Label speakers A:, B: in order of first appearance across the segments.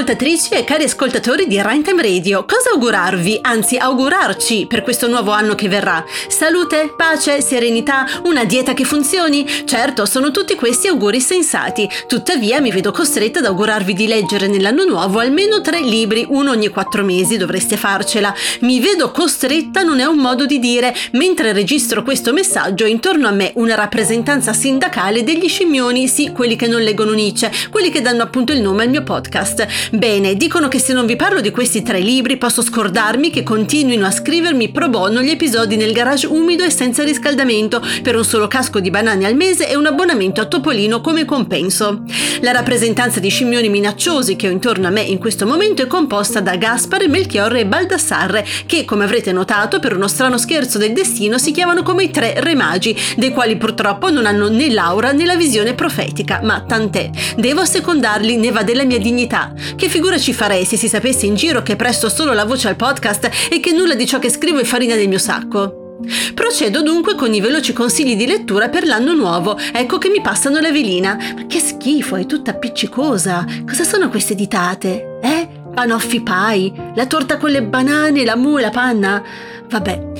A: Ascoltatrici e cari ascoltatori di Rhyme Radio, cosa augurarvi, anzi augurarci per questo nuovo anno che verrà? Salute, pace, serenità, una dieta che funzioni? Certo, sono tutti questi auguri sensati, tuttavia mi vedo costretta ad augurarvi di leggere nell'anno nuovo almeno tre libri, uno ogni quattro mesi, dovreste farcela. Mi vedo costretta non è un modo di dire, mentre registro questo messaggio intorno a me una rappresentanza sindacale degli scimmioni, sì, quelli che non leggono Nietzsche, quelli che danno appunto il nome al mio podcast. Bene, dicono che se non vi parlo di questi tre libri posso scordarmi che continuino a scrivermi pro bono gli episodi nel garage umido e senza riscaldamento per un solo casco di banane al mese e un abbonamento a Topolino come compenso. La rappresentanza di scimmioni minacciosi che ho intorno a me in questo momento è composta da Gaspare, Melchiorre e Baldassarre che, come avrete notato, per uno strano scherzo del destino si chiamano come i tre re magi, dei quali purtroppo non hanno né l'aura né la visione profetica, ma tant'è. Devo secondarli, ne va della mia dignità. Che figura ci farei se si sapesse in giro che presto solo la voce al podcast e che nulla di ciò che scrivo è farina del mio sacco? Procedo dunque con i veloci consigli di lettura per l'anno nuovo. Ecco che mi passano la velina. Ma che schifo, è tutta appiccicosa. Cosa sono queste ditate? Eh? Panoffi Pie? La torta con le banane, la mu e la panna? Vabbè.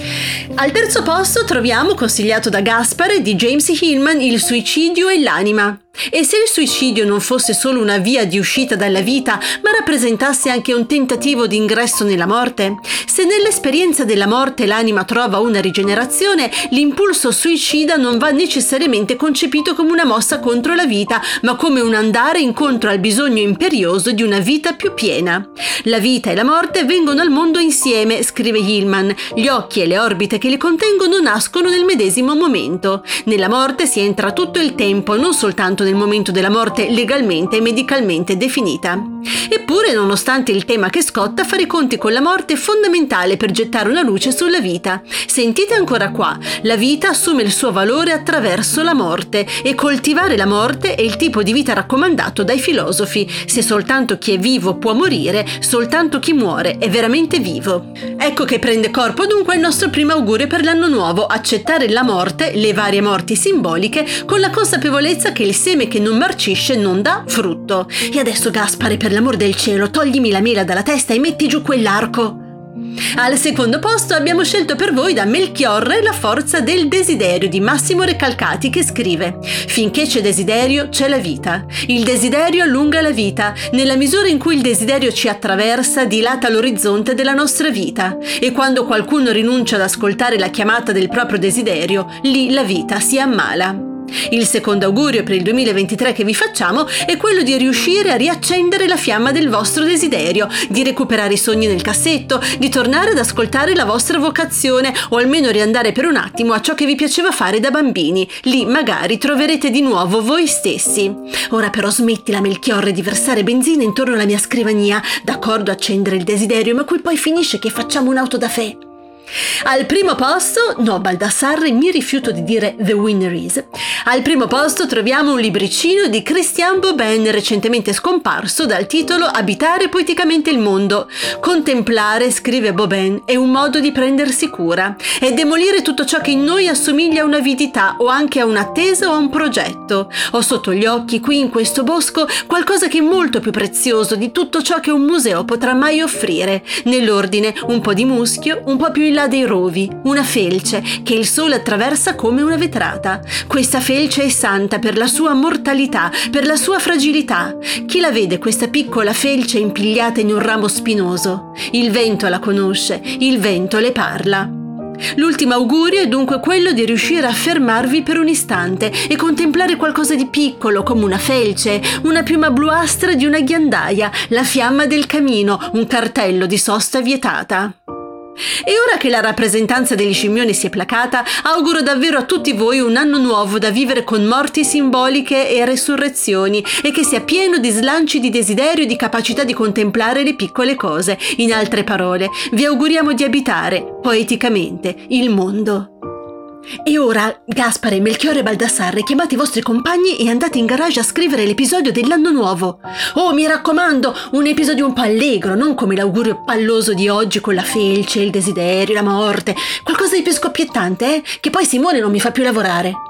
A: Al terzo posto troviamo, consigliato da Gaspare, di James Hillman, Il suicidio e l'anima. E se il suicidio non fosse solo una via di uscita dalla vita, ma rappresentasse anche un tentativo di ingresso nella morte? Se nell'esperienza della morte l'anima trova una rigenerazione, l'impulso suicida non va necessariamente concepito come una mossa contro la vita, ma come un andare incontro al bisogno imperioso di una vita più piena. La vita e la morte vengono al mondo insieme, scrive Hillman. Gli occhi e le orbite che li contengono nascono nel medesimo momento. Nella morte si entra tutto il tempo, non soltanto nel momento della morte legalmente e medicalmente definita. Eppure, nonostante il tema che scotta, fare i conti con la morte è fondamentale per gettare una luce sulla vita. Sentite ancora qua, la vita assume il suo valore attraverso la morte e coltivare la morte è il tipo di vita raccomandato dai filosofi. Se soltanto chi è vivo può morire, soltanto chi muore è veramente vivo. Ecco che prende corpo dunque il nostro primo augurio per l'anno nuovo, accettare la morte, le varie morti simboliche, con la consapevolezza che il seme che non marcisce non dà frutto. E adesso Gaspare, per l'amor del cielo, toglimi la mela dalla testa e metti giù quell'arco. Al secondo posto abbiamo scelto per voi da Melchiorre La forza del desiderio di Massimo Recalcati che scrive Finché c'è desiderio c'è la vita. Il desiderio allunga la vita. Nella misura in cui il desiderio ci attraversa dilata l'orizzonte della nostra vita. E quando qualcuno rinuncia ad ascoltare la chiamata del proprio desiderio, lì la vita si ammala. Il secondo augurio per il 2023 che vi facciamo è quello di riuscire a riaccendere la fiamma del vostro desiderio, di recuperare i sogni nel cassetto, di tornare ad ascoltare la vostra vocazione o almeno riandare per un attimo a ciò che vi piaceva fare da bambini. Lì magari troverete di nuovo voi stessi. Ora però smettila Melchiorre di versare benzina intorno alla mia scrivania, d'accordo accendere il desiderio, ma qui poi finisce che facciamo un'auto da fe. Al primo posto, no Baldassarre mi rifiuto di dire The Winner Is, al primo posto troviamo un libricino di Christian Bobin recentemente scomparso dal titolo Abitare poeticamente il mondo. Contemplare, scrive Bobin, è un modo di prendersi cura, è demolire tutto ciò che in noi assomiglia a un'avidità o anche a un'attesa o a un progetto. Ho sotto gli occhi qui in questo bosco qualcosa che è molto più prezioso di tutto ciò che un museo potrà mai offrire, nell'ordine un po' di muschio, un po' più in là dei rovi, una felce che il sole attraversa come una vetrata. Questa felce è santa per la sua mortalità, per la sua fragilità. Chi la vede questa piccola felce impigliata in un ramo spinoso? Il vento la conosce, il vento le parla. L'ultimo augurio è dunque quello di riuscire a fermarvi per un istante e contemplare qualcosa di piccolo come una felce, una piuma bluastra di una ghiandaia, la fiamma del camino, un cartello di sosta vietata. E ora che la rappresentanza degli scimmioni si è placata, auguro davvero a tutti voi un anno nuovo da vivere con morti simboliche e resurrezioni e che sia pieno di slanci di desiderio e di capacità di contemplare le piccole cose. In altre parole, vi auguriamo di abitare, poeticamente, il mondo. E ora, Gaspare, Melchiorre e Baldassarre, chiamate i vostri compagni e andate in garage a scrivere l'episodio dell'anno nuovo. Oh, mi raccomando, un episodio un po' allegro, non come l'augurio palloso di oggi con la felce, il desiderio, la morte. Qualcosa di più scoppiettante, eh? Che poi Simone non mi fa più lavorare.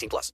B: 18 plus.